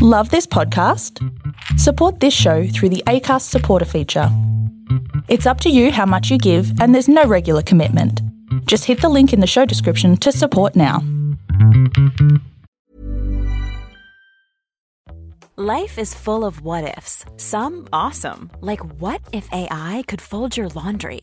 Love this podcast? Support this show through the ACAST supporter feature. It's up to you how much you give, and there's no regular commitment. Just hit the link in the show description to support now. Life is full of what ifs, some awesome, like what if AI could fold your laundry?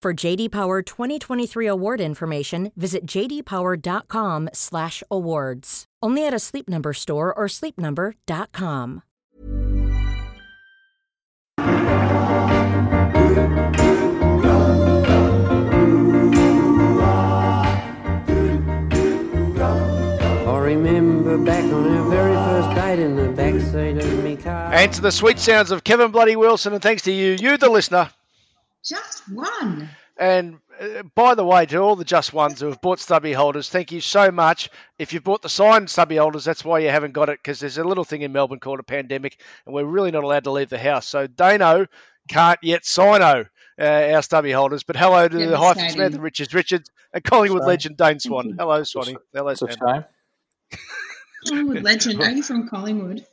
For JD Power 2023 award information, visit jdpower.com/awards. Only at a Sleep Number store or sleepnumber.com. I remember back on our very first date in the backseat of me car. And to the sweet sounds of Kevin Bloody Wilson, and thanks to you, you the listener. Just one. And uh, by the way, to all the just ones who have bought stubby holders, thank you so much. If you've bought the signed stubby holders, that's why you haven't got it because there's a little thing in Melbourne called a pandemic, and we're really not allowed to leave the house. So Dano can't yet signo uh, our stubby holders. But hello to the Hyphen Devastating. Smith and Richards Richards and Collingwood Shame. legend Dane Swan. Hello, Swanee. Hello, It's a Sam. shame. Collingwood legend. Are you from Collingwood?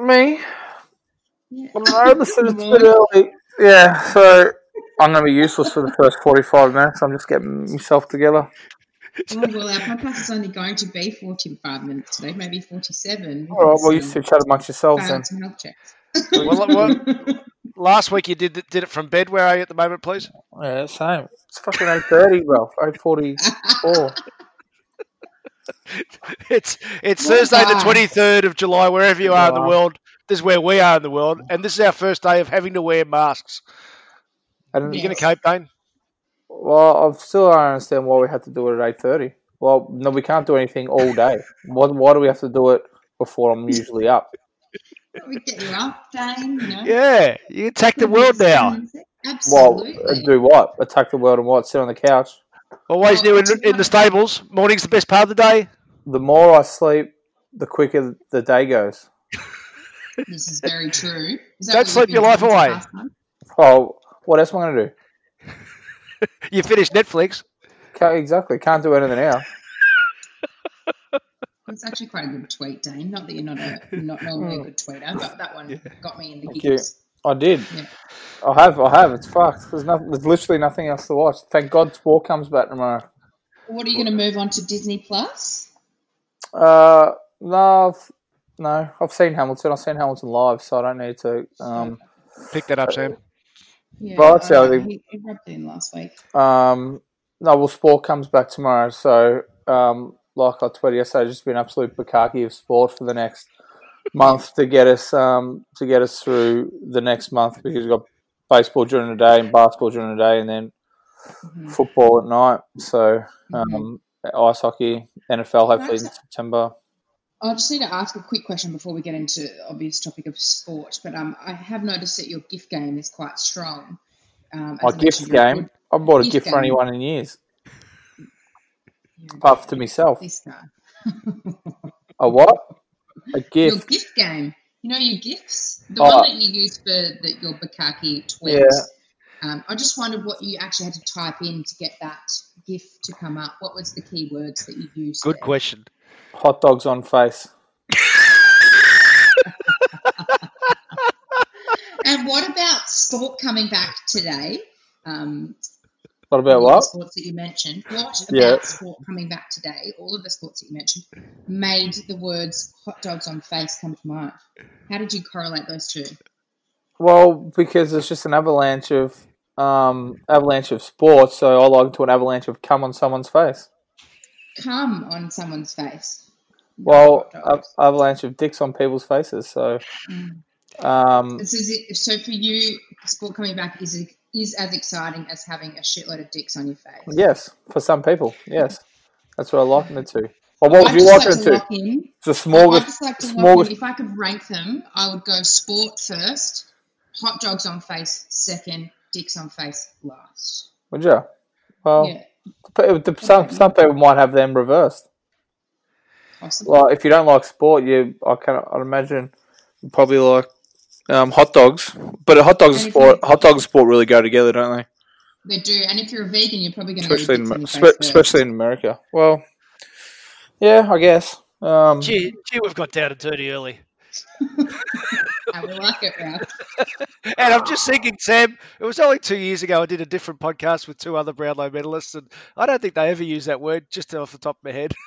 Me? Yeah. I don't know, a bit early. Yeah, so I'm going to be useless for the first 45 minutes. I'm just getting myself together. Oh, well, our podcast is only going to be 45 minutes today, maybe 47. All right, well, you because, two chat amongst yourselves then. some health checks. Well, well, last week you did did it from bed. Where are you at the moment, please? Yeah, same. It's fucking 8.30, Ralph. 8.44. It's it's Well Thursday the twenty third of July, wherever you are in the world. This is where we are in the world, and this is our first day of having to wear masks. And, You going to cope, Dane? well, I still don't understand why we have to do it at 8.30. Well, no, we can't do anything all day. Why, why do we have to do it before I'm usually up? we get you up, Dane. You know? Yeah, you attack the world now. Well, Absolutely. uh, do what? Attack the world and what? Sit on the couch? Always Well, new in, in the stables. Morning's the best part of the day. The more I sleep, the quicker the day goes. This is very true. Is Don't sleep your life away. the past month? Oh, what else am I going to do? You finished Netflix. Can't, exactly. Can't do anything else. It's actually quite a good tweet, Dane. Not that you're not a not normally a good tweeter, but that one got me in the Thank you. I did. Yeah. I have. I have. It's fucked. There's, no, there's literally nothing else to watch. Thank God sport comes back tomorrow. What are you going to move on to Disney Plus? Uh, no, I've, no. I've seen Hamilton. I've seen Hamilton live, so I don't need to. Um, Pick that up, Sam. Yeah, Well, that's the uh, other- he, he rubbed in last week. um, no, well, sport comes back tomorrow, so um, like I tweeted yesterday, just been absolute bukkake of sport for the next month to get us um to get us through the next month because we've got baseball during the day and basketball during the day, and then Mhm. football at night. So Mhm. um, ice hockey, NFL, hopefully in Nice. September. I just need to ask a quick question before we get into the obvious topic of sport. But um, I have noticed that your gift game is quite strong. Um, My as I gift mentioned, you're a game. good- I bought a gift gift for anyone in years, you're apart to myself. This guy. A what? A gift. Your gift. gift game. You know your gifts, the Oh. one that you use for the, your bukkake tweets. Yeah. Um, I just wondered what you actually had to type in to get that gift to come up. What was the keywords that you used? Good there? question. Hot dogs on face. And what about sport coming back today? Um, What about what? The sports that you mentioned. What about Yeah. sport coming back today? All of the sports that you mentioned made the words "hot dogs on face" come to mind. How did you correlate those two? Well, because it's just an avalanche of um, avalanche of sports, so I like to an avalanche of come on someone's face. Come on someone's face. Well, avalanche of dicks on people's faces. So, Mm. um, This is it. So for you, sport coming back is is as exciting as having a shitload of dicks on your face. yes, for some people, yes, that's what I liken it to. Well, what would you like it to lock in. It's a smorgas- just like to smorgas- in. If I could rank them, I would go sport first, hot dogs on face second, dicks on face last. Would you? Well, yeah, some some people might have them reversed. possibly. Well, if you don't like sport, you I can I'd imagine you probably like um, hot dogs. But hot dogs and And sport, hot dogs sport really go together, don't they? They do, and if you're a vegan, you're probably going to Especially in go Amer- dicks on spe- especially in America. Well, yeah, I guess. Um, Gee, gee, we've got down and dirty early. I like it, Ralph. And I'm just thinking, Sam, it was only two years ago I did a different podcast with two other Brownlow medalists, and I don't think they ever use that word just off the top of my head.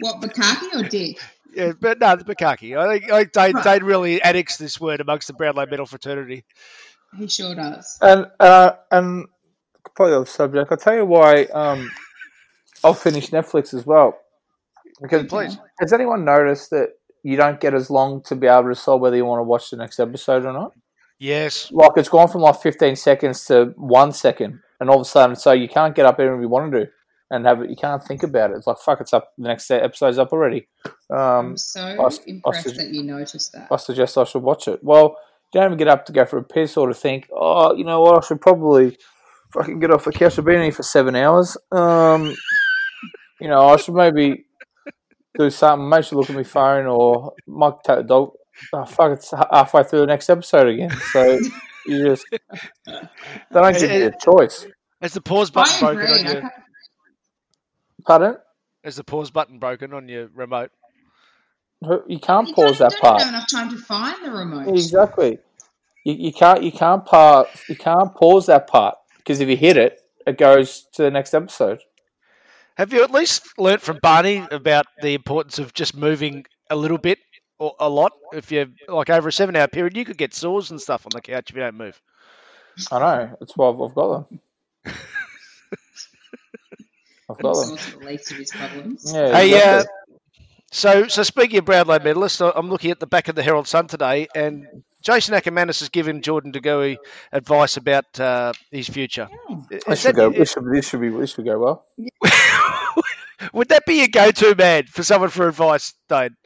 What, bukkake or dick? yeah, but no, the bukkake. I think I think Dane, Right. Dane really annexed this word amongst the Brownlow medal fraternity. He sure does. and uh, and probably the subject. I'll tell you why. Um, I'll finish Netflix as well. Because Please. has anyone noticed that you don't get as long to be able to decide whether you want to watch the next episode or not? Yes. Like it's gone from like 15 seconds to one second, and all of a sudden, so you can't get up even if you want to do, and have it. You can't think about it. It's like fuck, it's up. The next episode's up already. Um, I'm so I s- I impressed s- that you noticed that. I suggest I should watch it. Well, you don't even get up to go for a piss or to think, oh, you know what, I should probably fucking get off the couch. I've been here for seven hours. Um, you know, I should maybe do something. Maybe I should look at my phone or might take the dog. Oh, fuck, it's halfway through the next episode again. So you just, they don't give you a choice. Has the pause button broken on your? can't- Pardon? Has the pause button broken on your remote? You can't you pause don't, that don't part. have enough time to find the remote. Exactly. You, you can't you can't pa you can't pause that part because if you hit it, it goes to the next episode. Have you at least learnt from Barney about the importance of just moving a little bit or a lot? If you're like over a seven hour period, you could get sores and stuff on the couch if you don't move. I know. That's why I've, I've got them. I've got them. Source of the least of his problems. Yeah. Hey, uh. So, so speaking of Brownlow medalists, I- I'm looking at the back of the Herald Sun today, and Jason Akermanis has given Jordan De Goey advice about uh, his future. This Is should that- go. This should, this should be. This should go well. Would that be your go-to man for someone for advice, Dane?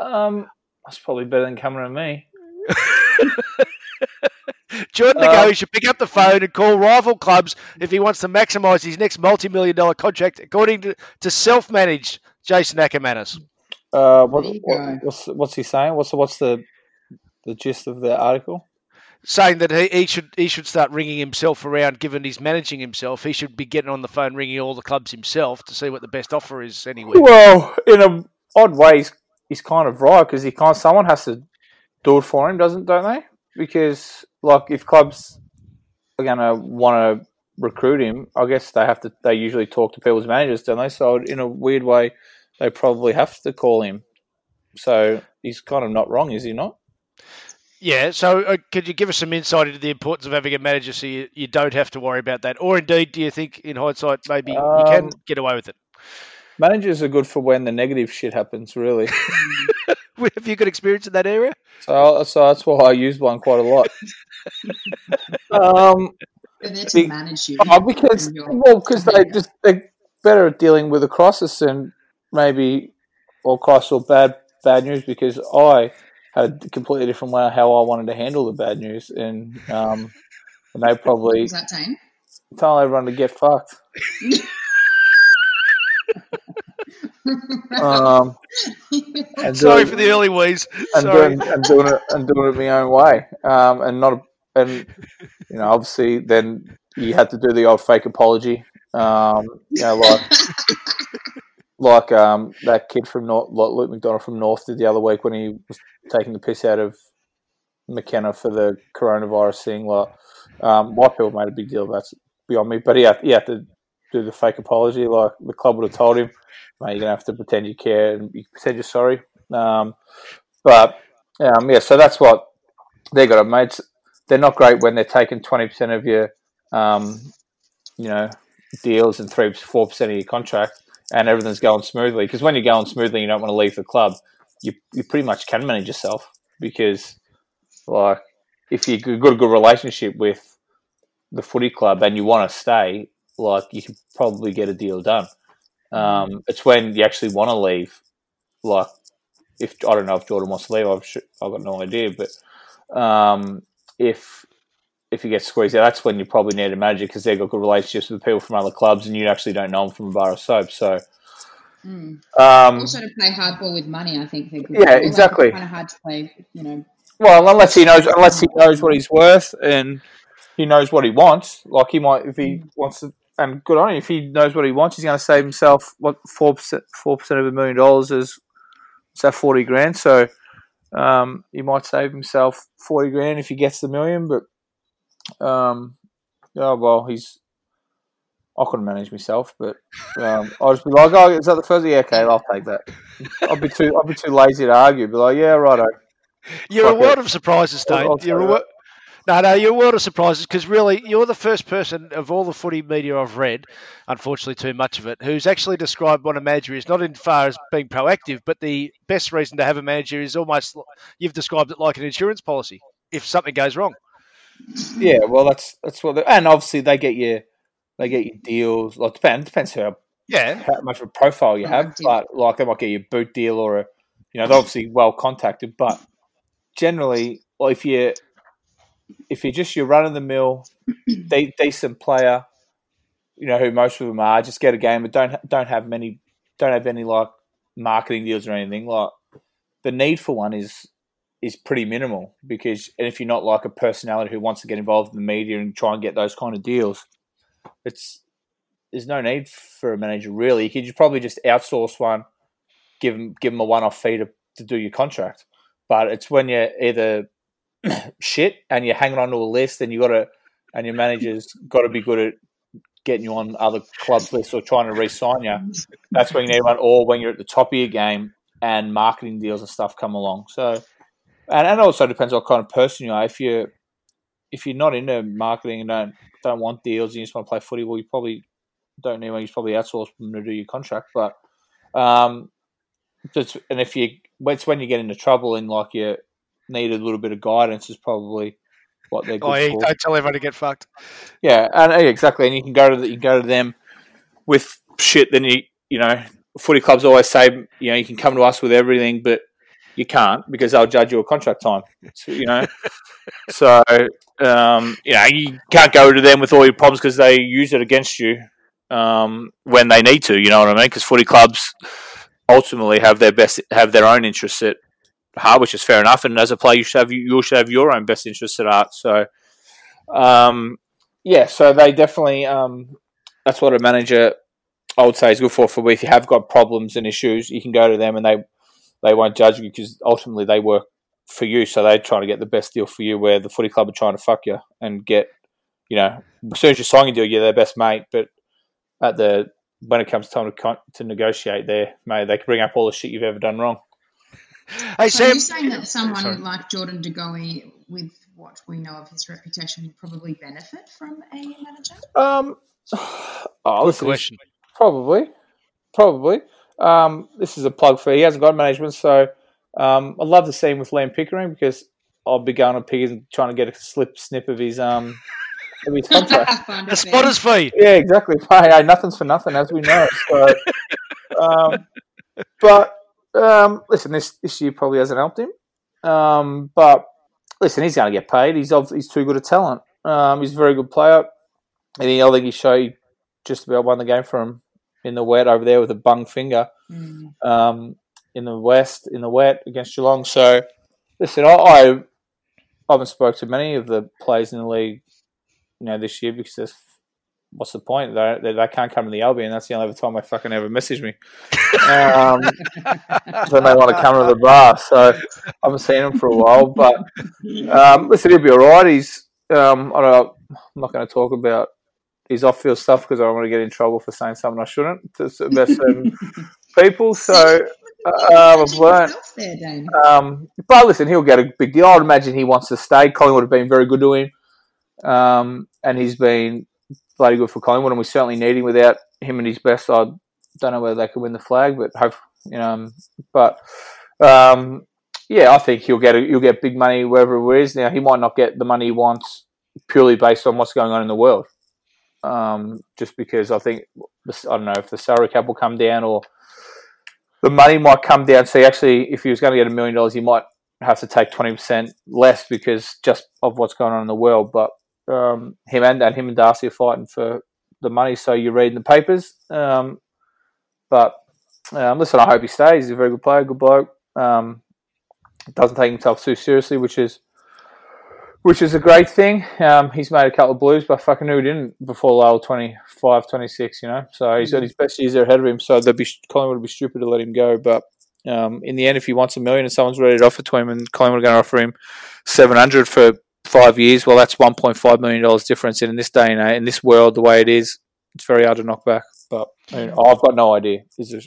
Um, that's probably better than coming to me. Jordan Uh, De Goey should pick up the phone and call rival clubs if he wants to maximise his next multi-million dollar contract, according to, to self-managed Jason Akermanis. Uh, what, what, what's what's he saying? What's the, what's the the gist of the article? saying that he, he should he should start ringing himself around. Given he's managing himself, he should be getting on the phone, ringing all the clubs himself to see what the best offer is. Anyway, Well, in a odd way, he's, he's kind of right because he can't. Someone has to do it for him, doesn't don't they? Because like if clubs are gonna want to recruit him, I guess they have to. They usually talk to people's managers, don't they? So in a weird way, they probably have to call him. So he's kind of not wrong, is he not? yeah. So, uh, could you give us some insight into the importance of having a manager so you, you don't have to worry about that, or indeed, do you think, in hindsight, maybe you can Um, get away with it? Managers are good for when the negative shit happens, really. Have you got experience in that area? so, so that's why I use one quite a lot. um, They're there to Be- manage you. Oh, because well, because they just they're better at dealing with a crisis than maybe or crisis or bad bad news. Because I had a completely different way of how I wanted to handle the bad news, and um, and they probably Was that Dane? tell everyone to get fucked. Um, and Sorry doing- for the early wheeze. and Sorry. doing and doing it and doing it my own way, um, and not and you know obviously then you had to do the old fake apology, um, you know like like um, that kid from North, like Luke McDonald from North did the other week when he was taking the piss out of McKenna for the coronavirus thing. Like um, white people made a big deal. That's beyond me, but he had, he had to do the fake apology. Like the club would have told him, "Mate, you're gonna have to pretend you care and you pretend you're sorry." Um, but um, yeah, so that's what they got. Mates, they're not great when they're taking twenty percent of your um, you know, deals and three four percent of your contract, and everything's going smoothly. Because when you're going smoothly, you don't want to leave the club. You you pretty much can manage yourself because, like, if you've got a good relationship with the footy club and you want to stay, like, you can probably get a deal done. Um, it's when you actually want to leave, like, if I don't know if Jordan wants to leave, I've I've got no idea, but um, if if you get squeezed out, that's when you probably need a manager because they've got good relationships with people from other clubs, and you actually don't know them from a bar of soap. So, Mm. um, Also, to play hardball with money, I think they're good. Yeah, exactly. Kind of hard to play, you know. well, unless he knows, unless he knows what he's worth and he knows what he wants, like he might if he wants to. And good on him. If he knows what he wants, he's going to save himself what four percent, four percent of a million dollars is is that forty grand. So um, he might save himself forty grand if he gets the million. But um, oh well, he's I couldn't manage myself, but um, I'll just be like, oh, is that the first? Yeah, okay, I'll take that. I'll be too I'll be too lazy to argue. Be like, yeah, righto. You're a world it. of surprises. I'll You're a no, no, you're a world of surprises because really, you're the first person of all the footy media I've read, unfortunately too much of it, who's actually described what a manager is, not in far as being proactive, but the best reason to have a manager is almost you've described it like an insurance policy if something goes wrong. Yeah, well, that's that's what, they, and obviously they get you, they get you deals. Like depends depends how Yeah, how much of a profile you have, but like they might get you a boot deal or a, you know, they're obviously well contacted, but generally, well, if you if you're just your run of the mill, de- decent player, you know who most of them are, just get a game, but don't don't have many, don't have any like marketing deals or anything. Like the need for one is is pretty minimal because, and if you're not like a personality who wants to get involved in the media and try and get those kind of deals, it's there's no need for a manager really. You could probably just outsource one, give them give them a one off fee to, to do your contract. But it's when you're either shit and you're hanging on to a list and you got to and your manager's got to be good at getting you on other clubs lists or trying to re-sign you. That's when you need one, or when you're at the top of your game and marketing deals and stuff come along. So, and, and also depends what kind of person you are. If you if you're not into marketing and don't don't want deals and you just want to play footy, well, you probably don't need one. You probably outsource them to do your contract. But um, just, and if you it's when you get into trouble and like you need a little bit of guidance is probably what they're good oh, yeah, for. don't tell everyone to get fucked. Yeah, and yeah, exactly. And you can go to the, you can go to them with shit. Then you you know, footy clubs always say you know you can come to us with everything, but you can't because they'll judge you a contract time. It's, you know, so um, you know you can't go to them with all your problems because they use it against you um, when they need to. You know what I mean? Because footy clubs ultimately have their best have their own interests at heart, which is fair enough. And as a player, you should have you should have your own best interests at heart. So. Um, yeah, so they definitely um, that's what a manager I would say is good for. For if you have got problems and issues, you can go to them and they they won't judge you because ultimately they work for you. So they're trying to get the best deal for you. Where the footy club are trying to fuck you and get you know as soon as you sign a deal, you're their best mate. But at the when it comes time to to negotiate, there, mate, they can bring up all the shit you've ever done wrong. Hey, So are you saying that someone Sorry. like Jordan De Goey, with what we know of his reputation, would probably benefit from a manager? Um, oh, listen, Question. Probably, probably. Um, this is a plug for he hasn't got management, so um, I'd love to see him with Liam Pickering because I'll be going to Pickering trying to get a slip snip of his um of his contract. The a spotter's fee. yeah, exactly. Hey, hey, nothing's for nothing, as we know. So, um, but um, listen, this this year probably hasn't helped him. Um, but listen, he's going to get paid. He's he's too good a talent. Um, he's a very good player. And he, I think he showed just about won the game for him in the wet over there with a bung finger Mm. um, in the west in the wet against Geelong. So listen, I, I haven't spoke to many of the players in the league, you know, this year because there's, what's the point? They, they, they can't come to the Albion. That's the only time they fucking ever message me. Um, when they want to come to the bar. So I haven't seen him for a while. But um, listen, he'll be all right. He's um, I don't, I'm not going to talk about his off-field stuff because I don't want to get in trouble for saying something I shouldn't to about certain people. So uh, I've learned. Um, but listen, he'll get a big deal. I'd imagine he wants to stay. Collingwood would have been very good to him. Um, and he's been bloody good for Collingwood, and we certainly need him. Without him at his best, I don't know whether they could win the flag, but hope you know. um, But um, yeah, I think he'll get a, he'll get big money wherever it is. Now he might not get the money he wants purely based on what's going on in the world. Um, just because I think I don't know if the salary cap will come down or the money might come down. So he actually, if he was going to get a million dollars, he might have to take twenty percent less because just of what's going on in the world. But um, him and, and him and Darcy are fighting for the money. So you read in the papers. Um, but um, listen, I hope he stays. He's a very good player, good bloke. Um, doesn't take himself too seriously, which is which is a great thing. Um, he's made a couple of blues, but fucking who didn't before Lowell 25, 26, you know? So he's got his best years there ahead of him. So they'd be, Collingwood would be stupid to let him go. But um, in the end, if he wants a million and someone's ready to offer to him and Collingwood are going to offer him 700 for five years, well, that's $1.5 million difference. And in this day and age, in this world, the way it is, it's very hard to knock back. But I mean, I've got no idea. Is there,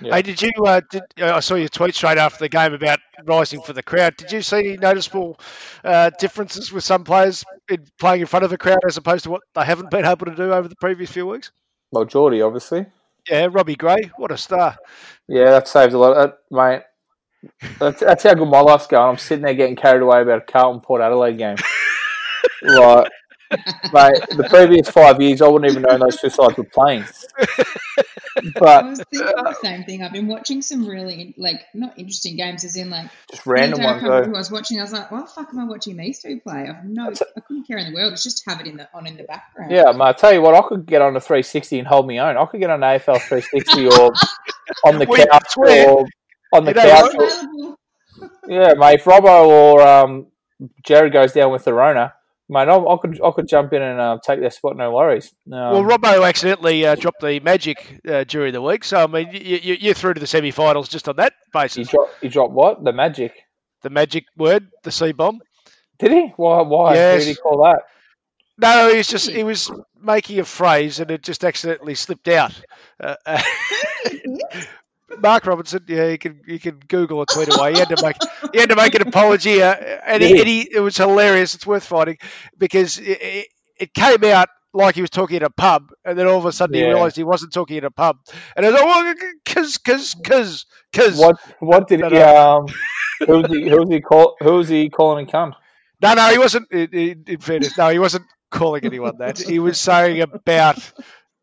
Yeah. Hey, did you? Uh, did, uh, I saw your tweet straight after the game about rising for the crowd. Did you see any noticeable uh, differences with some players in playing in front of the crowd as opposed to what they haven't been able to do over the previous few weeks? well, Geordie, obviously. Yeah, Robbie Gray, what a star! Yeah, that saved a lot, uh, mate. That's, that's how good my life's going. I'm sitting there getting carried away about a Carlton Port Adelaide game. like, mate, the previous five years, I wouldn't even know those two sides were playing. I But was thinking the same thing. I've been watching some really like not interesting games, as in like just random ones, I can't remember though. who I was watching. I was like, "Why the fuck am I watching these two play?" I've no, I couldn't care in the world. It's just have it in the on in the background. Yeah, mate, I tell you what, I could get on a 360 and hold my own. I could get on an AFL 360 or on the couch or on the couch. what? It's available. Yeah, mate. If Robbo or um, Gerard goes down with the Rona, mate, I, I could I could jump in and uh, take their spot, no worries. Um, Well, Robbo accidentally uh, dropped the Magic uh, during the week, so I mean, you, you, you're through to the semi-finals just on that he basis. dropped he dropped what? The magic. The Magic word, the C bomb. Did he? Why? Why? Yes. Did he call that? No, he was just he was making a phrase and it just accidentally slipped out. Uh, uh, Mark Robinson, yeah, you can you can Google or tweet away. He had to make he had to make an apology, uh, and, he, and he, it was hilarious. It's worth finding because it, it, it came out like he was talking in a pub, and then all of a sudden he realised he wasn't talking in a pub, and I was like, well, cause cause cause cause What? What did he? Um, who was he? Who was he call? Who was he calling a cunt? no no he wasn't. In, in in fairness, no, he wasn't calling anyone that. He was saying about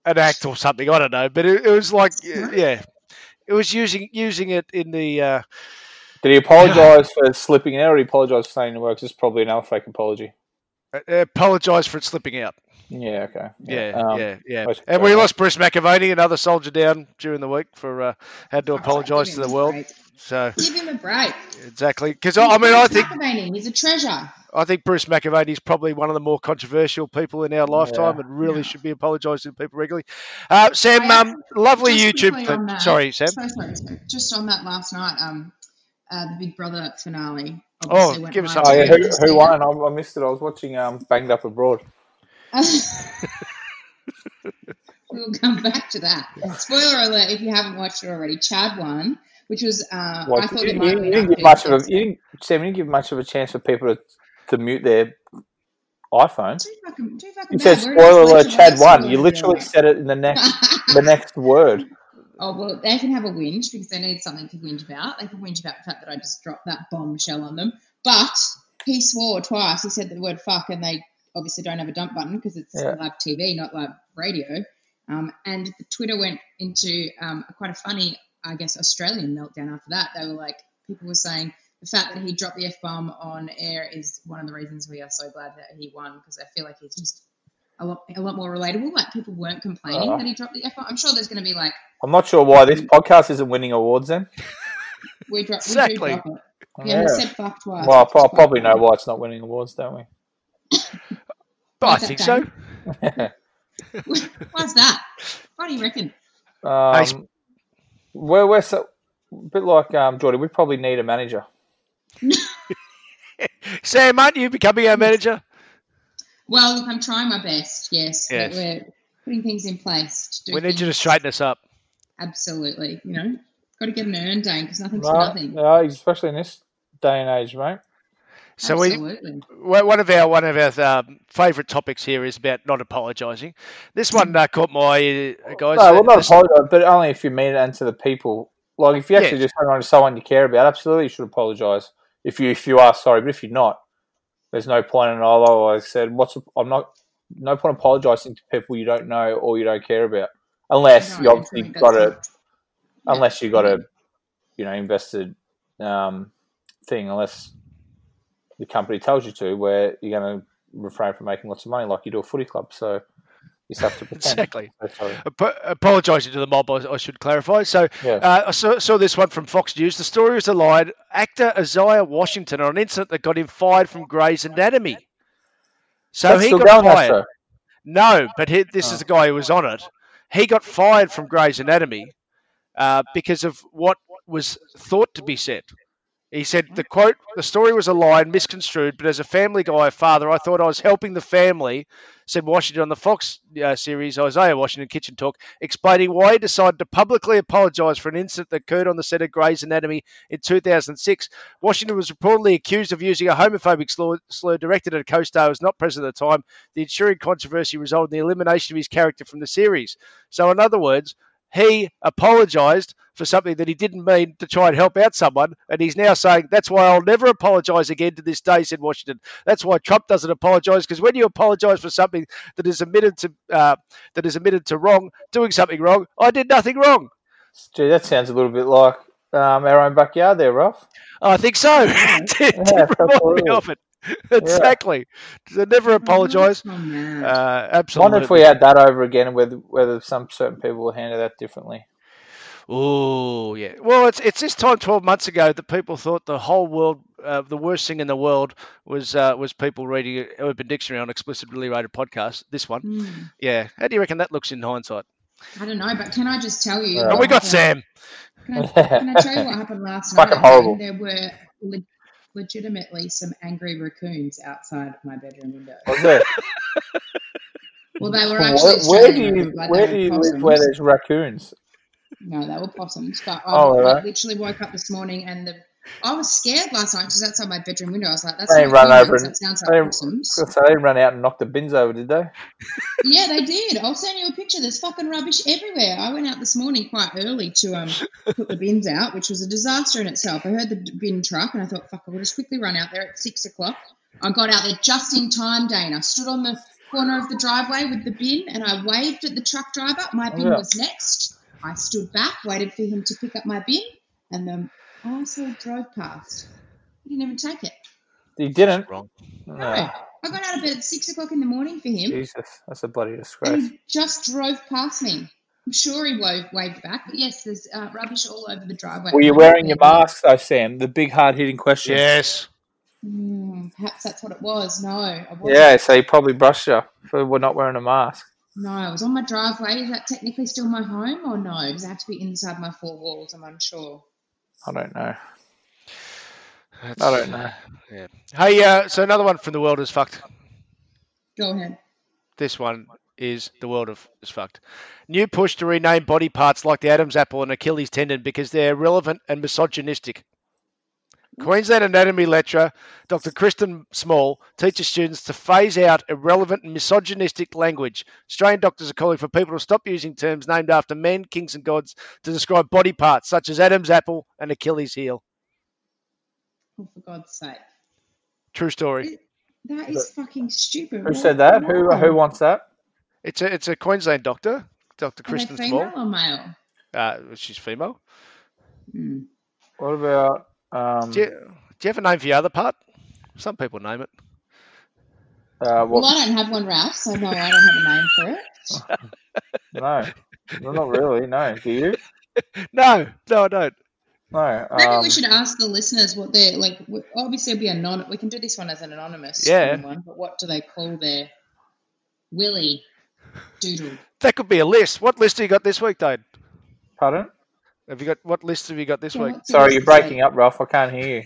an act or something. I don't know, but it, it was like yeah, it was using using it in the. Uh, Did he apologise for slipping out, or he apologised for saying the works? It's probably another fake apology. apologise for it slipping out. Yeah. Okay. Yeah, Um, yeah, yeah. And we lost Bruce McAvaney, another soldier down during the week for uh, had to Oh, apologise give to the world. break. So Give him a break. exactly, because I mean, I think McAvaney, he's a treasure. I think Bruce McAvaney is probably one of the more controversial people in our lifetime, Yeah. and really Yeah. should be apologising to people regularly. Uh, Sam, um, lovely Just YouTube. quickly that- Sorry, Sam. So sorry, sorry. Just on that last night, um, uh, the Big Brother finale. Oh, give us live some- Oh yeah. Who, who won? I, I missed it. I was watching um, Banged Up Abroad. we'll come back to that. Spoiler alert: if you haven't watched it already, Chad won, which was uh, I thought you, it might you have been didn't give much of a you didn't, Sam, you didn't give much of a chance for people to, to mute their iPhones. Too fucking, too fucking You said spoiler alert, Chad won. You literally alert. said it in the next the next word. Oh well, they can have a whinge because they need something to whinge about. They can whinge about the fact that I just dropped that bombshell on them. But he swore twice. He said the word "fuck," and they obviously don't have a dump button because it's Yeah. live TV, not live radio. Um, and the Twitter went into um, quite a funny, I guess, Australian meltdown after that. They were like, people were saying the fact that he dropped the f bomb on air is one of the reasons we are so glad that he won because I feel like he's just. A lot, a lot more relatable. Like people weren't complaining Oh. that he dropped the f bomb. I'm sure there's going to be like I'm not sure why this podcast isn't winning awards then. We, dro- Exactly. we do drop it. Yeah, he said fuck twice. Well, I pro- quite probably know why it's not winning awards, don't we? I think so. Dan? Why's that? What do you reckon? Um, we're, we're so, a bit like um, Jordy. We probably need a manager. Sam, aren't you becoming our manager? Well, look, I'm trying my best. Yes, but Yes. we're putting things in place. To do We need you to straighten us up. Absolutely. You know, got to get an earn, Dane, because nothing's for nothing. no, especially in this day and age, mate. So we, Absolutely. Well, one of our one of our um, favourite topics here is about not apologising. This one uh, caught my uh, guys. No, well, not this- apologise, but only if you mean it and to the people. Like if you actually Yeah. just hang on to someone you care about, absolutely you should apologise. If you if you are sorry, but if you're not, there's no point. Although I said, what's I'm not no point apologising to people you don't know or you don't care about, unless No, you obviously got a unless you got a you know invested um, thing, unless the company tells you to, where you're going to refrain from making lots of money, like you do a footy club. So just have to pretend. Exactly. So sorry. Ap- apologising to the mob, I, I should clarify. So Yeah. uh, I saw, saw this one from Fox News. The story was lie. Actor Isaiah Washington on an incident that got him fired from Grey's Anatomy. So That's he got fired. show. No, but he, this Oh. is the guy who was on it. He got fired from Grey's Anatomy uh, because of what was thought to be said. He said the quote, the story was a lie and misconstrued, but as a family guy, father, I thought I was helping the family, said Washington on the Fox uh, series Isaiah Washington Kitchen Talk, explaining why he decided to publicly apologise for an incident that occurred on the set of Grey's Anatomy in 2006. Washington was reportedly accused of using a homophobic slur, slur directed at a co-star who was not present at the time. The ensuing controversy resulted in the elimination of his character from the series. So, in other words, he apologised for something that he didn't mean to try and help out someone, and he's now saying that's why I'll never apologise again to this day, said Washington. That's why Trump doesn't apologise because when you apologise for something that is admitted to uh, that is admitted to wrong, doing something wrong, I did nothing wrong. Gee, that sounds a little bit like um, our own backyard there, Ralph. I think so. did, did Yeah, remind me of it. Exactly. So never apologise. Oh, man. Uh, I absolutely. wonder if we had that over again, and whether whether some certain people will handle that differently. Oh yeah. Well, it's it's this time twelve months ago that people thought the whole world, uh, the worst thing in the world was uh, was people reading Urban Dictionary on explicitly rated podcast. This one, Hmm. yeah. How do you reckon that looks in hindsight? I don't know, but can I just tell you? Yeah. And we got happened- Sam. Can I, can I tell you what happened last night? Fucking night? horrible. There were le- legitimately some angry raccoons outside my bedroom window. Well, they were actually where do Australian you raccoons, like where do you live where there's raccoons? No, they were possums. But I, Oh, I right. literally woke up this morning and the I was scared last night just outside my bedroom window. I was like, "That's They not run over and That sounds they, like possums." so they ran out and knocked the bins over, did they? Yeah, they did. I'll send you a picture. There's fucking rubbish everywhere. I went out this morning quite early to um put the bins out, which was a disaster in itself. I heard the bin truck and I thought, fuck, I'll just quickly run out there at six o'clock. I got out there just in time, Dane. I stood on the corner of the driveway with the bin and I waved at the truck driver. My bin Yeah. was next. I stood back, waited for him to pick up my bin, and the arsehole drove past. He didn't even take it. You didn't. Wrong. No. No. I got out of bed at six o'clock in the morning for him. Jesus, that's a bloody And disgrace. he just drove past me. I'm sure he waved, waved back, but yes, there's uh, rubbish all over the driveway. Were you wearing your mask though, Sam? The big hard hitting question. Yes. Mm, perhaps that's what it was. No, I wasn't. Yeah, so he probably brushed you for we're not wearing a mask. No, I was on my driveway. Is that technically still my home or no? Does it have to be inside my four walls? I'm unsure. I don't know. That's- I don't know. Yeah. Hey, uh, so another one from the world is fucked. Go ahead. This one is the world of is fucked. New push to rename body parts like the Adam's apple and Achilles tendon because they're irrelevant and misogynistic. Queensland anatomy lecturer Dr. Kristen Small teaches students to phase out irrelevant and misogynistic language. Australian doctors are calling for people to stop using terms named after men, kings, and gods to describe body parts such as Adam's apple and Achilles heel. Oh, for God's sake. True story. That is fucking stupid. Who Why- said that? Who who wants that? It's a it's a Queensland doctor, Dr. Are they Kristen female Small. or male? Uh, she's female. Hmm. What about um Do you, do you have a name for your other part? Some people name it. uh Well, what I don't have one, Ralph, so no, I don't have a name for it. no. No, not really, no. Do you? No, no, I don't. No. Maybe Um, we should ask the listeners what they're like. Obviously, it'll be anonymous. We can do this one as an anonymous Yeah. one, but what do they call their Willy Doodle? That could be a list. What list do you got this week, Dane? pardon? Have you got what list have you got this Yeah, week? Sorry, you're breaking up, Ralph. I can't hear you.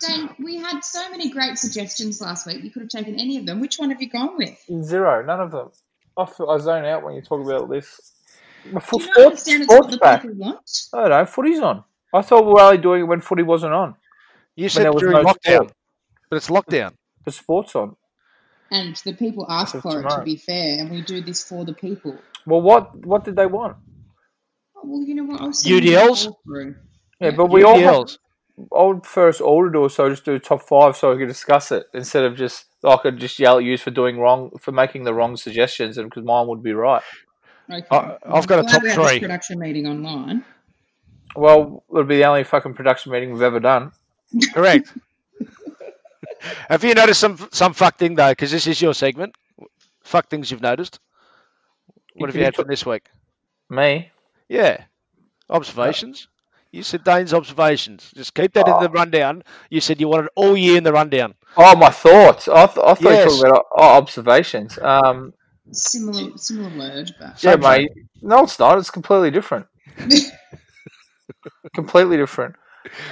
Dane, we had so many great suggestions last week. You could have taken any of them. Which one have you gone with? Zero, none of them. I, feel, I zone out when you talk about this. Do For you not sports, understand it's what the back. people want? I don't know. Footy's on. I thought we were only doing it when footy wasn't on. You there said was during no lockdown. sport. But it's lockdown. The sport's on. And the people ask So for it, to be fair, and we do this for the people. Well, what what did they want? Well, you know what? I'll UDLs? Yeah, but we all have, I would first order to so just do top five so we could discuss it instead of just I could just yell at you for doing wrong for making the wrong suggestions and because mine would be right. Okay. I- I've got a I'm glad top we had this three. production meeting online. Well, it'll be the only fucking production meeting we've ever done. Correct. have you noticed some some fuck thing though? Because this is your segment. Fuck things you've noticed. What have you you had t- from this week? Me, Yeah, observations. You said Dane's observations. Just keep that in the rundown. You said you wanted all year in the rundown. oh my thoughts. I, th- I thought you were talking about oh, observations. Um, Similar, similar word, but yeah, Same mate. No, it's not. It's completely different. completely different.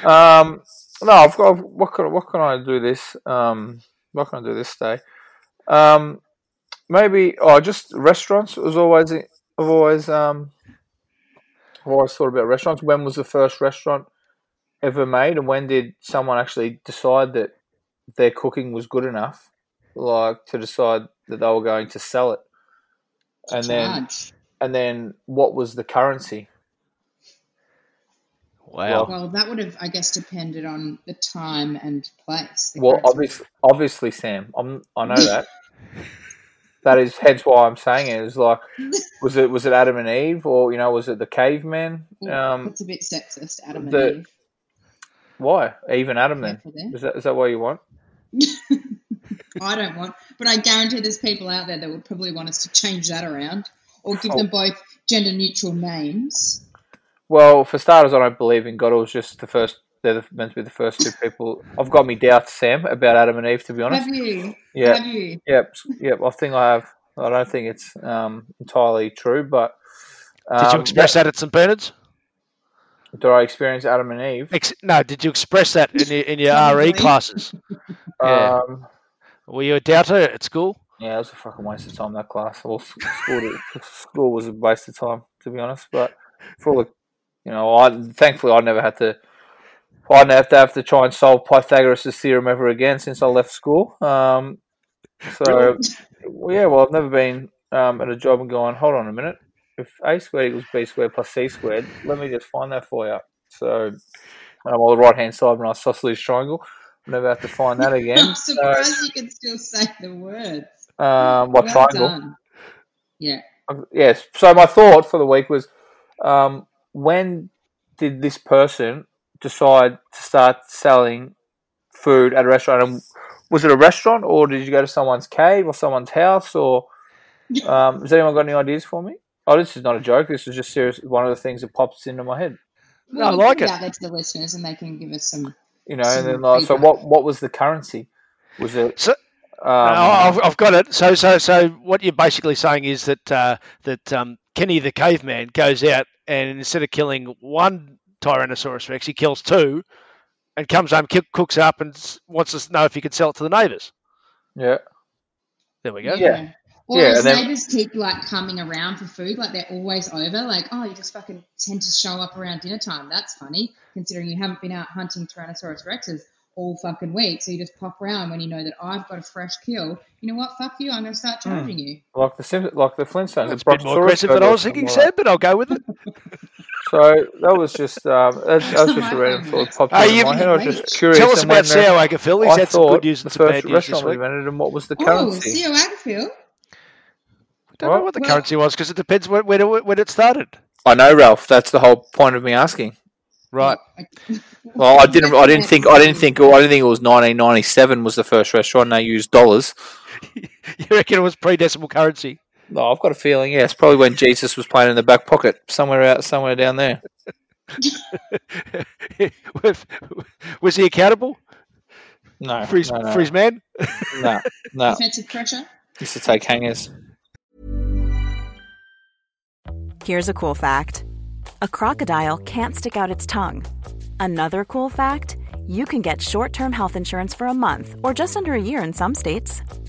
Um, no, I've got. What can what can I do this? Um, what can I do this day? Um, maybe. Oh, just restaurants was always. I've always. Um, I've always thought about restaurants. When was the first restaurant ever made, and when did someone actually decide that their cooking was good enough, like to decide that they were going to sell it? And then, charge. and then, what was the currency? Wow. Well, that would have, I guess, depended on the time and place. the Well, currency. obviously, obviously, Sam, I'm, I know that. That is hence why I'm saying it. Is like, was it was it Adam and Eve, or you know, was it the cavemen? Ooh, Um, That's a bit sexist, Adam and Eve. why even Adam then? Is that is that what you want? I don't want, but I guarantee there's people out there that would probably want us to change that around or give them both gender neutral names. Well, for starters, I don't believe in God. It was just the first. They're the, meant to be the first two people. I've got me doubts, Sam, about Adam and Eve. To be honest, Have you? yeah, Have you? yep, yep. I think I have. I don't think it's um, entirely true, but um, Did you express that at St Bernard's? Did I experience Adam and Eve? Ex- no. Did you express that in your, in your RE classes? Yeah. Um, Were you a doubter at school? Yeah, it was a fucking waste of time that class. Well, s- school, school was a waste of time to be honest. But for all the, you know, I thankfully I never had to. I didn't have to have to try and solve Pythagoras' theorem ever again since I left school. Um, so yeah, well, I've never been um, at a job and going, hold on a minute, if a squared equals b squared plus c squared, let me just find that for you. So I'm on the right hand side of an isosceles triangle. I Never have to find that again. I'm So, surprised you can still say the words. um, what Well triangle? done. Yeah. Yes. So my thought for the week was, um, when did this person decide to start selling food at a restaurant? And was it a restaurant, or did you go to someone's cave or someone's house, or um, has anyone got any ideas for me? Oh, this is not a joke. This is just serious. One of the things that pops into my head. No, I like put it. out there to the listeners and they can give us some. You know, and then like, so what? What was the currency? Was it? So, Um, No, I've, I've got it. So, so, so, what you're basically saying is that uh, that um, Kenny the caveman goes out and instead of killing one Tyrannosaurus Rex, he kills two, and comes home, ki- cooks up, and wants us to know if he can sell it to the neighbours. yeah. There we go. Yeah. Or Yeah, his then- neighbours keep like coming around for food, like they're always over. Like, oh, you just fucking tend to show up around dinner time. That's funny, considering you haven't been out hunting Tyrannosaurus rexes all fucking week. So you just pop around when you know that I've got a fresh kill. You know what? Fuck you. I'm going to start Hmm. charging you. Like the Sim- like the Flintstones. It's a bit more Brontosaurus aggressive than I was thinking, something Sam, but I'll go with it. So that was just um, that, that was just a random thought popped Hey, into my head. I was just curious. Tell us about when, uh, Sao Agafil. He's I had some thought good news the and some first bad news this restaurant we week. invented, and what was the Oh, currency? see how Agafil? Don't know What? what the Well- currency was because it depends when, when, it, when it started. I know, Ralph. That's the whole point of me asking. Right. Well, I didn't. I didn't think. I didn't think. I didn't think it was 1997 was the first restaurant. They used dollars. You reckon it was pre-decimal currency? No, I've got a feeling. Yeah, it's probably when Jesus was playing in the back pocket, somewhere out, somewhere down there. Was he accountable No, for his, no, no, for his man? no, no. Defensive pressure? Used to take hangers. Here's a cool fact a crocodile can't stick out its tongue. Another cool fact you can get short term health insurance for a month or just under a year in some states.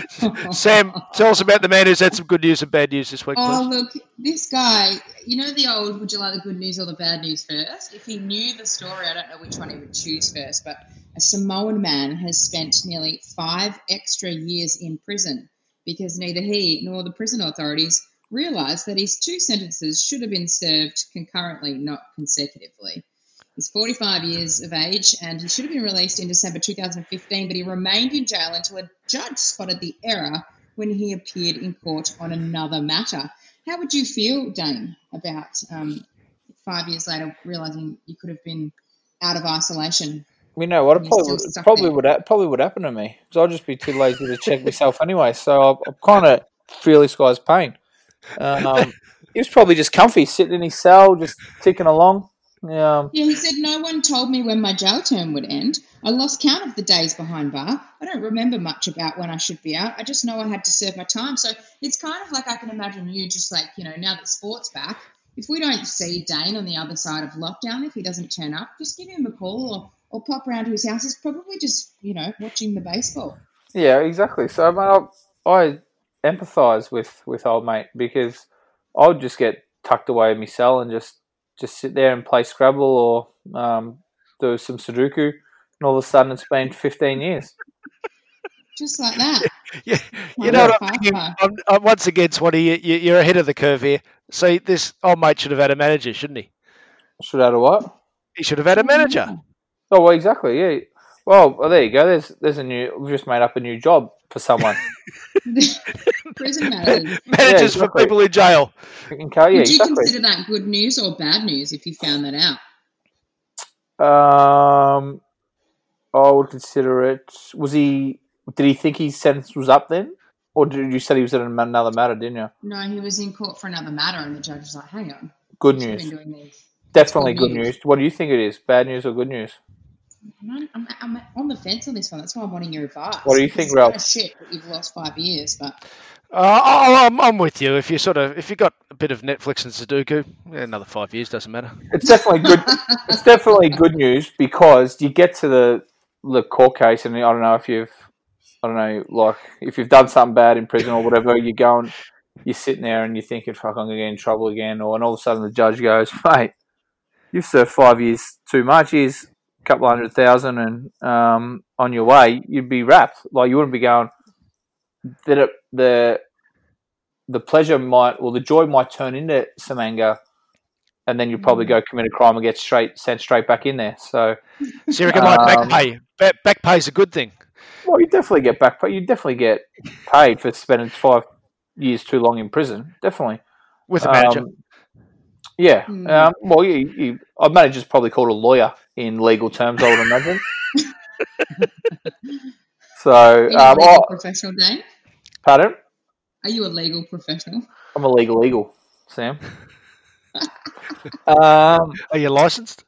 Sam, tell us about the man who's had some good news and bad news this week, Oh, please. look, this guy, you know the old, would you like the good news or the bad news first? If he knew the story, I don't know which one he would choose first, but a Samoan man has spent nearly five extra years in prison because neither he nor the prison authorities realised that his two sentences should have been served concurrently, not consecutively. He's 45 years of age and he should have been released in December 2015, but he remained in jail until a judge spotted the error when he appeared in court on another matter. How would you feel, Dane, about um, five years later realizing you could have been out of isolation? You know what? It probably, would- probably there. would probably would happen to me because I'll just be too lazy to check myself anyway. So I, I kind of feel this guy's pain. Um, he was probably just comfy, sitting in his cell, just ticking along. Um, Yeah, he said, No one told me when my jail term would end. I lost count of the days behind bar. I don't remember much about when I should be out. I just know I had to serve my time. So it's kind of like I can imagine you just like, you know, now that sport's back, if we don't see Dane on the other side of lockdown, if he doesn't turn up, just give him a call or, or pop round to his house. He's probably just, you know, watching the baseball. Yeah, exactly. So, I, I empathise with, with old mate because I would just get tucked away in my cell and just, just sit there and play Scrabble or um, do some Sudoku, and all of a sudden it's been 15 years. Just like that. Yeah, you know what I'm thinking? I'm, I'm once again, Swanee, you, you- you're ahead of the curve here. See, this old mate should have had a manager, shouldn't he? Should have had a what? He should have had a manager. Oh, well, exactly. Yeah. Well, well, there you go. There's there's a new. We've just made up a new job for someone. Prison matters. Managers for exactly. people in jail. Okay, yeah, Would you exactly. consider that good news or bad news if you found that out? Um, I would consider it. Was he? Did he think his sentence was up then, or did you said he was in another matter? Didn't you? No, he was in court for another matter, and the judge was like, "Hang on, Good you should have news. been doing these." Definitely good good news. news. What do you think it is? Bad news or good news? I'm, I'm, I'm on the fence on this one. That's why I'm wanting your advice. What do you think, It's kind of Ralph? shit that you've lost five years, but Uh, oh, I'm, I'm with you. If you sort of, if you got a bit of Netflix and Sudoku, yeah, another five years doesn't matter. It's definitely good. it's definitely good news because you get to the the court case, and I don't know if you've, I don't know, like if you've done something bad in prison or whatever, you're going, you're sitting there and you're thinking, "Fuck, I'm gonna get in trouble again," or and all of a sudden the judge goes, "Mate, you've served five years too much. Here's a couple hundred thousand, and um, on your way, you'd be wrapped. Like you wouldn't be going. That it, the the pleasure might, or the joy might turn into some anger." and then you'd probably go commit a crime and get straight sent straight back in there. So, So you reckon like back Um, pay? Back, back pay's a good thing. well, you definitely get back, pay. you definitely get paid for spending five years too long in prison. Definitely With a manager. Um, yeah. Hmm. Um, well, you, you, a manager's probably called a lawyer in legal terms, I would imagine. so, are you a um, legal oh, professional, Dane? pardon? Are you a legal professional? I'm a legal eagle, Sam. um, Are you licensed?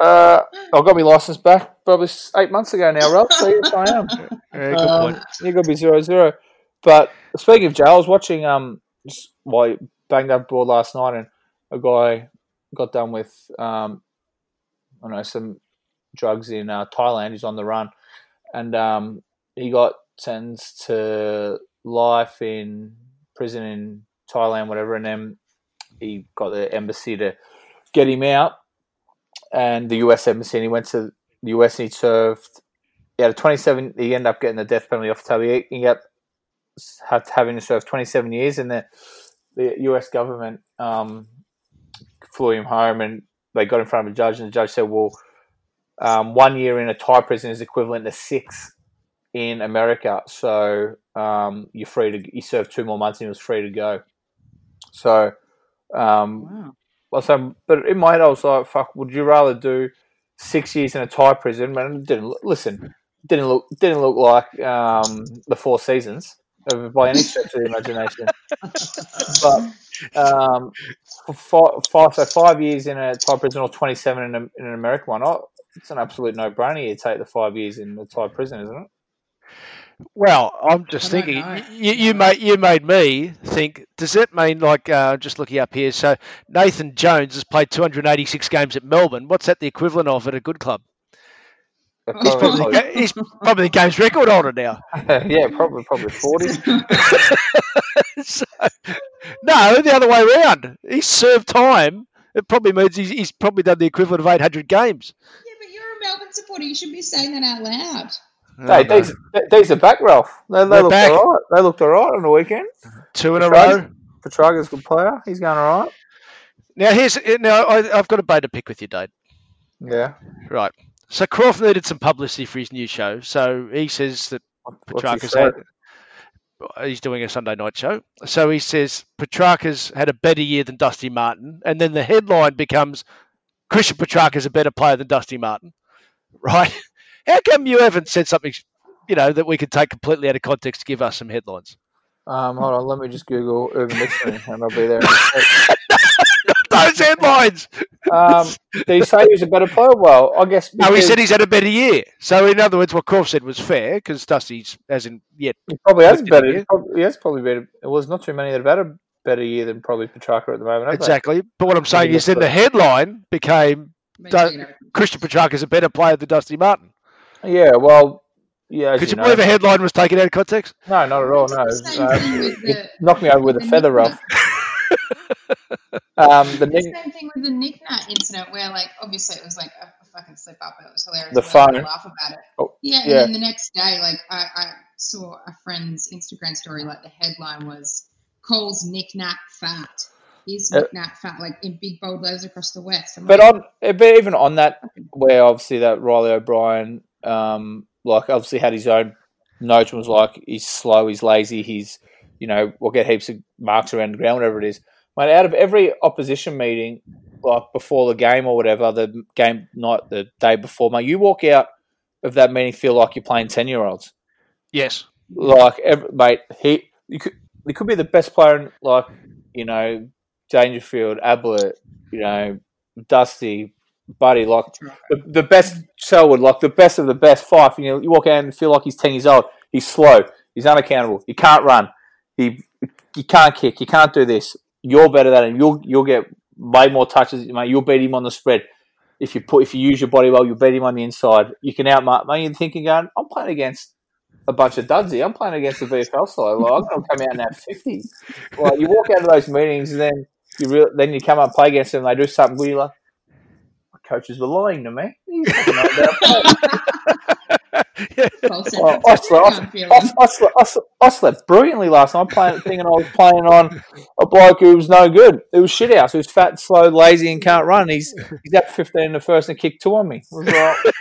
uh, I got my license back probably eight months ago now, Ralph. So yes, I am. Yeah, good Um, point. you got to be zero zero. But speaking of jail, I was watching um just while you banged up board last night, and a guy got done with um I know some drugs in uh, Thailand. He's on the run, and um he got sentenced to life in prison in Thailand, whatever, and then he got the embassy to get him out, and the U.S. embassy, and he went to the U.S. and he served. He had a 27. He ended up getting the death penalty off table. He, got having to serve 27 years, and the the U.S. government um, flew him home, and they got in front of a judge, and the judge said, "Well, um, one year in a Thai prison is equivalent to six in America. So um, you're free to. You served two more months and he was free to go. So, um, Wow. well, so, but in my head, I was like, "Fuck, would you rather do six years in a Thai prison?" Man, didn't look- listen. Didn't look didn't look like um, the Four Seasons by any stretch of the imagination. but um, for five, five, so five years in a Thai prison or twenty seven in, a, in an American one, oh, it's an absolute no brainer. You take the five years in the Thai prison, isn't it? Well, I'm just thinking. know. You, you made you made me think. Does that mean like uh, just looking up here? So Nathan Jones has played 286 games at Melbourne. What's that the equivalent of at a good club? He's probably, the, ga- he's probably the game's record holder now. yeah, probably probably forty. so, no, the other way around. He's served time. It probably means he's, he's probably done the equivalent of 800 games. Yeah, but you're a Melbourne supporter. You should be saying that out loud. Hey, uh-huh. these, these are back, Ralph. They, they looked back. all right. They looked all right on the weekend. Two in a Petracca- row. Petracca's a good player. He's going all right. Now here's now I, I've got a bone to pick with you, Dave. Yeah. Right. So Crawford needed some publicity for his new show. So he says that Petracca's had, he's doing a Sunday night show. So he says Petracca's had a better year than Dusty Martin, and then the headline becomes Christian Petracca's a better player than Dusty Martin. Right? How come you haven't said something, you know, that we could take completely out of context to give us some headlines? Um, hold on, let me just Google Urban Dictionary and I'll be there. in. Those headlines. Um, did he say he was a better player? Well, I guess. No, he said he's had a better year. So in other words, what Crawford said was fair because Dusty's, as in yet, he probably has lifted better. a. Probably, he has probably better. It was not too many that have had a better year than probably Petracca at the moment. have they? exactly. But what I'm saying he is, then the headline became Maybe Don't- you know, a better player than Dusty Martin. Yeah. Well. Yeah. As Could you know. believe a headline was taken out of context? No, not at all. No. It's the Uh, thing with you the- knocked me over with a feather, Ralph. Um, the the same thing with the knick-knack incident where, like, obviously it was like a, fucking slip up. But it was hilarious. The phone. laugh about it. Oh, yeah, and then the next day, like, I, I saw a friend's Instagram story. Like, the headline was "Cole's knick-knack fat." Is Uh, knick-knack fat? Like in big bold letters across the west. I'm But like, on, eh, but even on that, where obviously that Reilly O'Brien, um, like obviously had his own notes and was like he's slow, he's lazy, he's you know we'll get heaps of marks around the ground, whatever it is. Mate, out of every opposition meeting, like before the game or whatever, the game night, the day before, mate, you walk out of that meeting feel like you're playing ten year olds. Yes. Like, every, mate, he you could he could be the best player in like you know Dangerfield, Ablett, you know Dusty, Buddy, like the, the best Selwood, like the best of the best five. You know, you walk out and feel like he's ten years old. He's slow. He's unaccountable. He can't run. He you can't kick. You can't do this. You're better than him. You'll you'll get way more touches, mate. You'll beat him on the spread. If you put if you use your body well, you'll beat him on the inside. You can outmark. Mate, you're thinking, going, I'm playing against a bunch of duds here. I'm playing against the VFL side. Like, I'm going to come out and have 50. Like, you walk out of those meetings and then you re- then you come up and play against them. and They do something good. You're like, my coaches were lying to me. Well, I, slept, I'm I, feeling. I, I, slept, I, slept, I slept brilliantly last night playing, thinking I was playing on a bloke who was no good. It was shit house. He was fat, slow, lazy, and can't run. He's he's at 15 in the first and kicked two on me. Was like-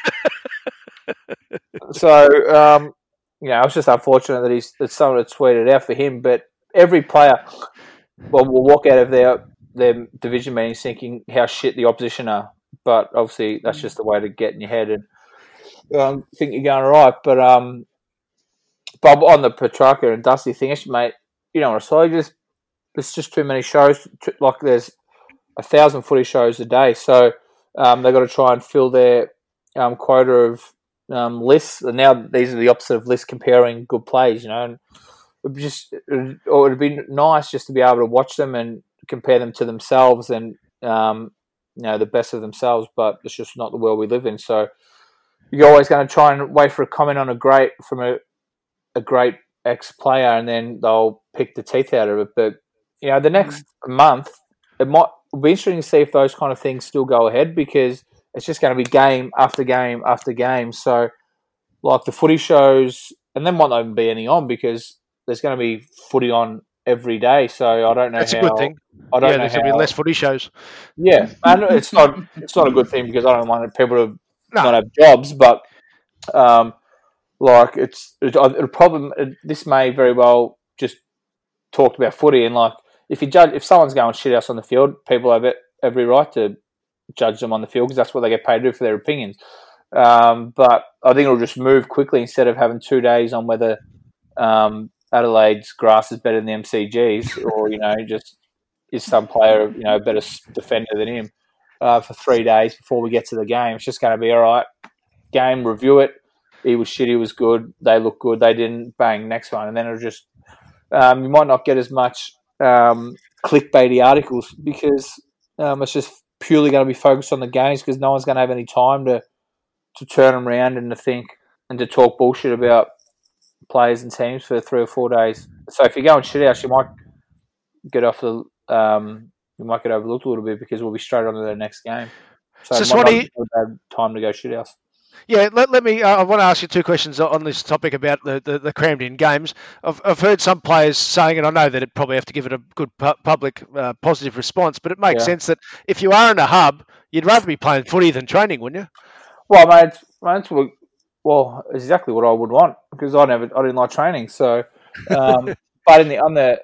so, um, you know, it's just unfortunate that he's that someone had tweeted out for him. But every player well, will walk out of their their division meetings thinking how shit the opposition are. But obviously, that's just the way to get in your head and um, think you're going all right. But um, but on the Petracca and Dusty thing, mate, you know I say? Just there's just too many shows. Like there's a thousand footy shows a day, so um, they've got to try and fill their um, quota of um, lists. And now these are the opposite of lists comparing good plays. You know, and it'd just or it'd be nice just to be able to watch them and compare them to themselves and um, you know the best of themselves. But it's just not the world we live in. So you're always going to try and wait for a comment on a great from a a great ex player, and then they'll pick the teeth out of it. But you know, the hmm. next month it might be interesting to see if those kind of things still go ahead because it's just going to be game after game after game. So, like the footy shows, and there might not even be any on because there's going to be footy on every day. So I don't know That's how. a good thing. I don't yeah, know there's going to be less footy shows. yeah, and it's not it's not a good thing because I don't want people to No. not have jobs, but um, like it's it, a problem. It, this may very well just talked about footy and like if you judge if someone's going shit house on the field, people have it, every right to judge them on the field because that's what they get paid to do for their opinions. Um, but I think it'll just move quickly instead of having two days on whether um, Adelaide's grass is better than the MCG's, or you know, just is some player you know better defender than him uh, for three days before we get to the game. It's just going to be all right. Game, review it. He was shit. He was good. They look good. They didn't. Bang, next one, and then it'll just um, you might not get as much um, clickbaity articles because um, it's just purely going to be focused on the games because no one's going to have any time to to turn them around and to think and to talk bullshit about players and teams for three or four days. So if you go and shit out, you might get off the um, you might get overlooked a little bit because we'll be straight on to the next game. So, So you- have time to go house. Yeah, let, let me. Uh, I want to ask you two questions on this topic about the, the, the crammed in games. I've, I've heard some players saying, and I know that it probably have to give it a good pu- public uh, positive response, but it makes Yeah. sense that if you are in a hub, you'd rather be playing footy than training, wouldn't you? Well, mate, it's- mate, it's well, exactly what I would want because I never, I didn't like training. So, um, but in the on the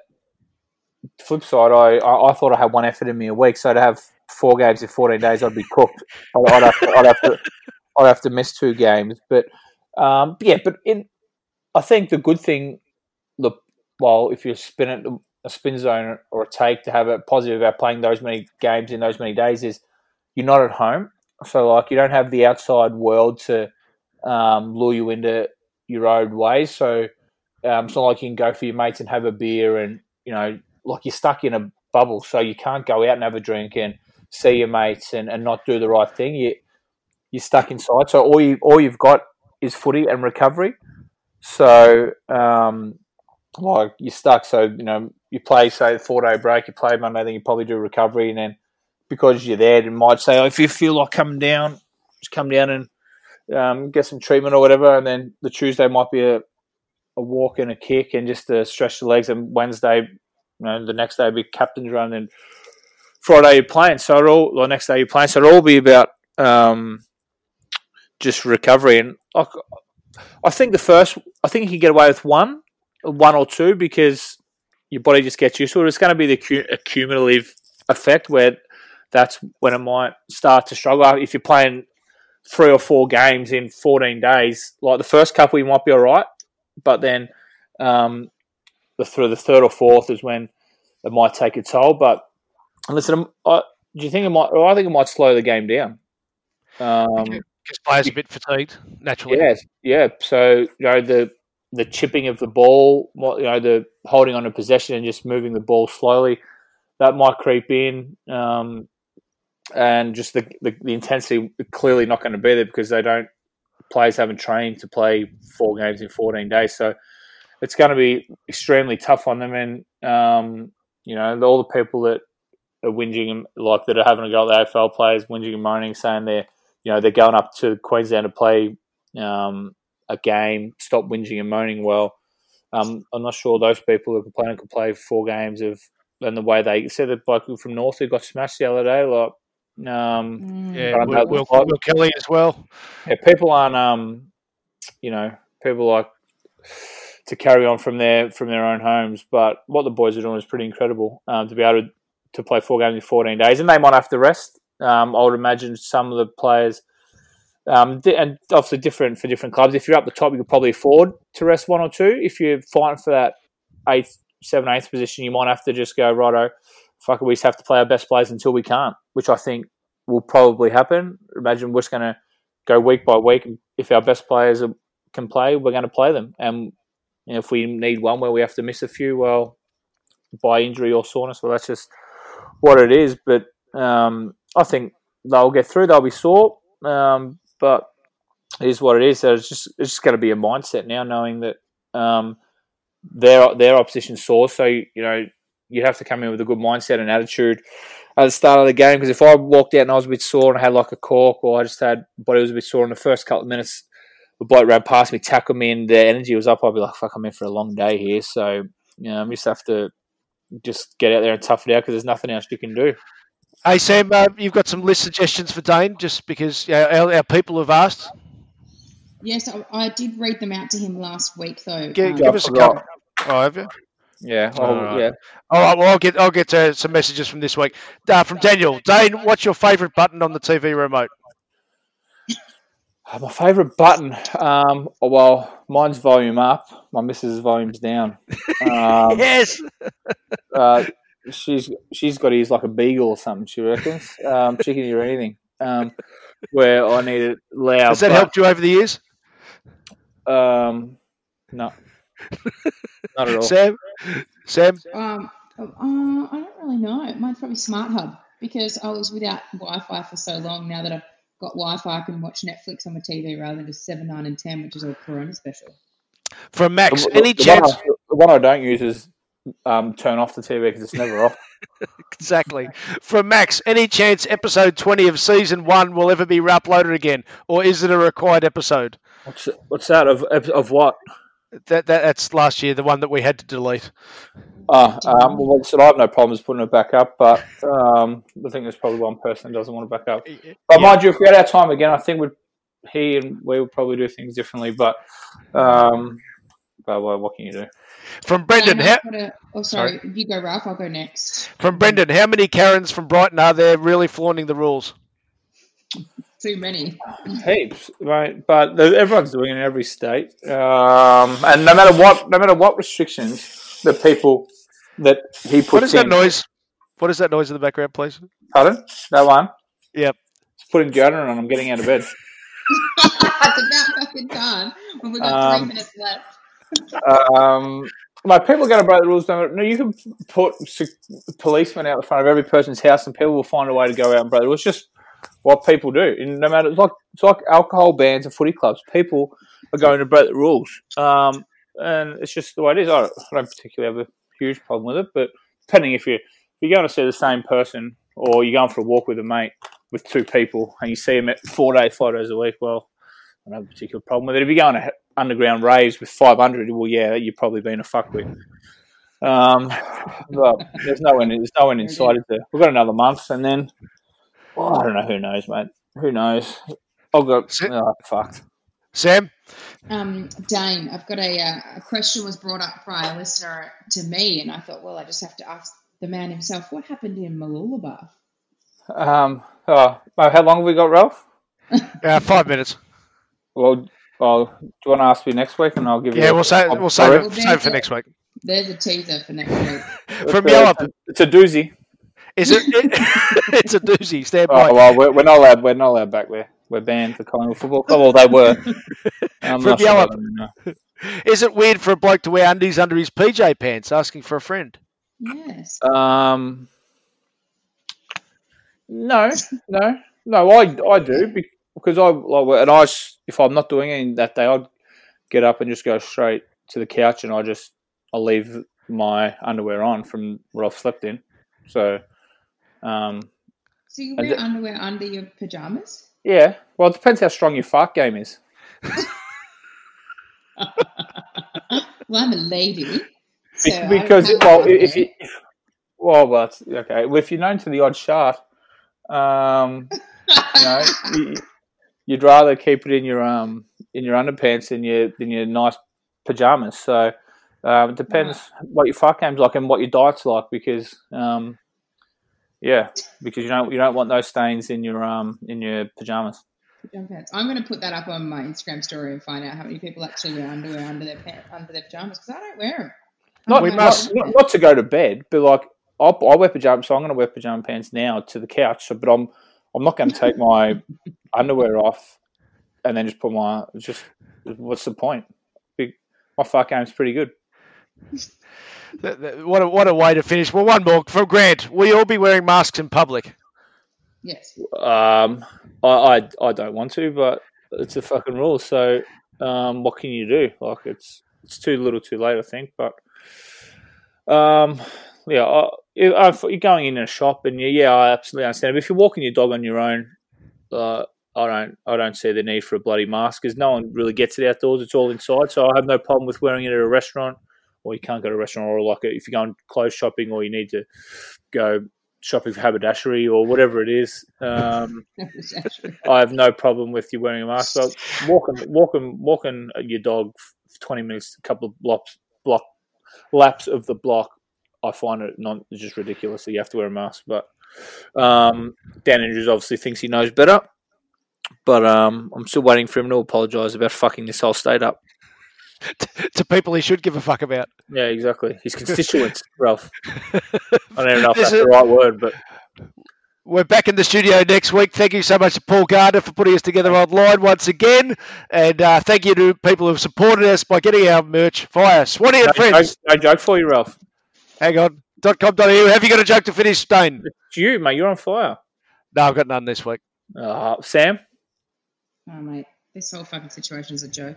flip side, I, I, I thought I had one effort in me a week. So to have four games in fourteen days, I'd be cooked. I'd, I'd, have, to, I'd have to, I'd have to miss two games. But um, yeah, but in, I think the good thing, the well, if you spin it a spin zone or a take to have a positive about playing those many games in those many days is you're not at home. So like you don't have the outside world to um, lure you into your own ways. So um, it's not like you can go for your mates and have a beer and you know like you're stuck in a bubble. So you can't go out and have a drink and see your mates and, and not do the right thing. You you're stuck inside. So all you all you've got is footy and recovery. So um, like you're stuck. So you know you play say four day break, you play Monday, then you probably do recovery, and then because you're there, it might say, oh, if you feel like coming down, just come down and um, get some treatment or whatever, and then the Tuesday might be a, a walk and a kick and just to stretch the legs, and Wednesday, know, the next day will be captain's run, and Friday you're playing. So all, the next day you're playing. So it'll all be about um, just recovery. And I, I think the first, I think you can get away with one, one or two because your body just gets used to it. It's going to be the cu- cumulative effect where that's when it might start to struggle. If you're playing three or four games in 14 days, like the first couple, you might be all right, but then um, the through the third or fourth is when it might take a toll. But listen, I, do you think it might? I think it might slow the game down. Um, Because players are a bit fatigued naturally. Yes, yeah. So you know the the chipping of the ball, you know, the holding on to possession and just moving the ball slowly, that might creep in, um, and just the, the the intensity clearly not going to be there because they don't players haven't trained to play four games in fourteen days, so it's going to be extremely tough on them. And um, you know, all the people that are whinging and like that are having a go at the AFL players, whinging and moaning, saying they're you know they're going up to Queensland to play um, a game. Stop whinging and moaning. Well, um, I'm not sure those people who are complaining could play four games of and the way they said the bloke from North who got smashed the other day, like. Um, Yeah, Will, Will, like- Will Kelly as well. yeah, people aren't um, you know, people like to carry on from their from their own homes. But what the boys are doing is pretty incredible. Um, to be able to, to play four games in fourteen days, and they might have to rest. Um, I would imagine some of the players, um, di- and obviously different for different clubs. If you're up the top, you could probably afford to rest one or two. If you're fighting for that eighth, seven, eighth position, you might have to just go righto. Fuck it, we just have to play our best players until we can't, which I think will probably happen. Imagine we're just going to go week by week. If our best players are, can play, we're going to play them. And know, if we need one where we have to miss a few, well, by injury or soreness, well, that's just what it is. But um, I think they'll get through. They'll be sore, um, but it is what it is. So it's just it's just going to be a mindset now, knowing that um, their their opposition sore. So you know you have to come in with a good mindset and attitude at the start of the game. Because if I walked out and I was a bit sore and I had like a cork, or I just had body was a bit sore in the first couple of minutes, the bloke ran past me, tackled me, and the energy was up. I'd be like, "Fuck, I'm in for a long day here." So you know, I just have to just get out there and tough it out because there's nothing else you can do. Hey Sam, uh, you've got some list suggestions for Dane, just because yeah, our, our people have asked. Yes, I, I did read them out to him last week, though. Give, um, give us a forgot. couple. Oh, have you? Yeah, All oh, right. yeah. All right. Well, I'll get I'll get to some messages from this week. Uh, from Daniel Dane, what's your favourite button on the TV remote? Uh, My favourite button. Um, oh, well, mine's volume up. My missus' volume's down. Um, yes. uh, she's she's got ears like a beagle or something. She reckons. Um, she can hear anything. Um, where I need it loud. Has that but, helped you over the years, Um, no, not at all. Sam? Sam? Um, uh, I don't really know. Mine's probably Smart Hub because I was without Wi-Fi for so long. Now that I've got Wi-Fi, I can watch Netflix on my TV rather than just seven, nine, and ten, which is all Corona special. For Max, The- any the chance? One I, the one I don't use is um, turn off the TV because it's never off. Exactly. From Max, any chance episode 20 of season one will ever be uploaded again, or is it a required episode? What's what's that of of what? That, that That's last year, the one that we had to delete. Oh, um, well, so I have no problems putting it back up, but um, I think there's probably one person that doesn't want it back up. But mind you, if we had our time again, I think we'd he and we would probably do things differently. But um, but well, what can you do? From Brendan, how, I've a- oh, sorry. You go, Ralph. I'll go next. from Brendan, how many Karens from Brighton are there really flaunting the rules? Too many. Heaps, right? But the- everyone's doing it in every state, um, and no matter what, no matter what restrictions that people that he puts What is that noise? What is that noise in the background, please? Pardon? That one? Yep. It's putting deodorant on. And I'm getting out of bed. it's about fucking time. When we've got Um, three minutes left. Um, like people are going to break the rules. No, no, you can put policemen out the front of every person's house, and people will find a way to go out and break the rules. It's just what people do. And no matter, it's like it's like alcohol bans and footy clubs. People are going to break the rules, um, and it's just the way it is. I don't, I don't particularly have a huge problem with it, but depending if you if you're going to see the same person or you're going for a walk with a mate with two people and you see them at four days, five days a week, well, I don't have a particular problem with it. If you're going to underground raves with 500, well, yeah, you're probably being a fuckwit. Um, but there's no one. There's no one inside it. There. We've got another month, and then well, I don't know. Who knows, mate? Who knows? I'll go. Oh, fucked. Sam? Um, Dane, I've got a, uh, a question was brought up by a listener to me, and I thought, well, I just have to ask the man himself, what happened in Mooloolaba? Um, oh, how long have we got, Ralph? Uh, five minutes. Well, well, do you want to ask me next week, and I'll give you? Yeah, we'll save, I'll- we'll save, I'll- it, save it for next week. There's a teaser for next week. From It's a- Yellow, It's a doozy. is it? it's a doozy. Stand by. Oh, well, we're, we're not allowed. We're not allowed back there. We're banned for Collingwood Football Club. Well, they were. I'm From not sure Yellow. about them now. Is it weird for a bloke to wear undies under his PJ pants asking for a friend? Yes. Um, no, no, no. I I do because I like, and I s- if I'm not doing anything that day, I'd get up and just go straight to the couch, and I just I'll leave my underwear on from what I've slept in. So, um, So you wear the- underwear under your pajamas? Yeah. Well, it depends how strong your fart game is. Well, I'm a lady. So because well, if you if, well, well, okay. Well, if you're known to the odd shot, um, you know, you, you'd rather keep it in your um in your underpants than your than your nice pajamas. So um, it depends what your fuck game's like and what your diet's like because um, yeah, because you don't you don't want those stains in your um in your pajamas. Pajama. I'm going to put that up on my Instagram story and find out how many people actually wear underwear under their pants, under their pajamas because I don't wear them. Not, We must- not, not to go to bed, but like I, I wear pajamas, so I'm going to wear pajama pants now to the couch. So, but I'm I'm not going to take my underwear off and then just put my just. What's the point? Big, my fuck game's pretty good. Th- th- What a, what a way to finish. Well, one more from Grant. We all be wearing masks in public? Yes. Um, I, I I don't want to, but it's a fucking rule. So, um, what can you do? Like it's it's too little, too late, I think. But, um, yeah, I, if, if you're going in a shop and you, yeah, I absolutely understand. But if you're walking your dog on your own, uh, I don't I don't see the need for a bloody mask because no one really gets it outdoors. It's all inside. So I have no problem with wearing it at a restaurant, or you can't go to a restaurant, or like if you're going clothes shopping, or you need to go shopping for haberdashery or whatever it is. Um, I have no problem with you wearing a mask. But walking, walking, walking your dog for twenty minutes, a couple of blocks, block laps of the block, I find it not just ridiculous that you have to wear a mask. But um, Dan Andrews obviously thinks he knows better. But um, I'm still waiting for him to apologise about fucking this whole state up. to people he should give a fuck about. Yeah, exactly. His constituents, Ralph. I don't even know if that's the right word, but We're back in the studio next week. Thank you so much to Paul Gardner for putting us together online once again. And uh, thank you to people who have supported us by getting our merch via Swanee and no, Friends. no, no joke for you, Ralph. Hang on. dot .com.au. Have you got a joke to finish, Dane? It's you, mate. You're on fire. No, I've got none this week. Uh, Sam? Oh, mate, this whole fucking situation is a joke.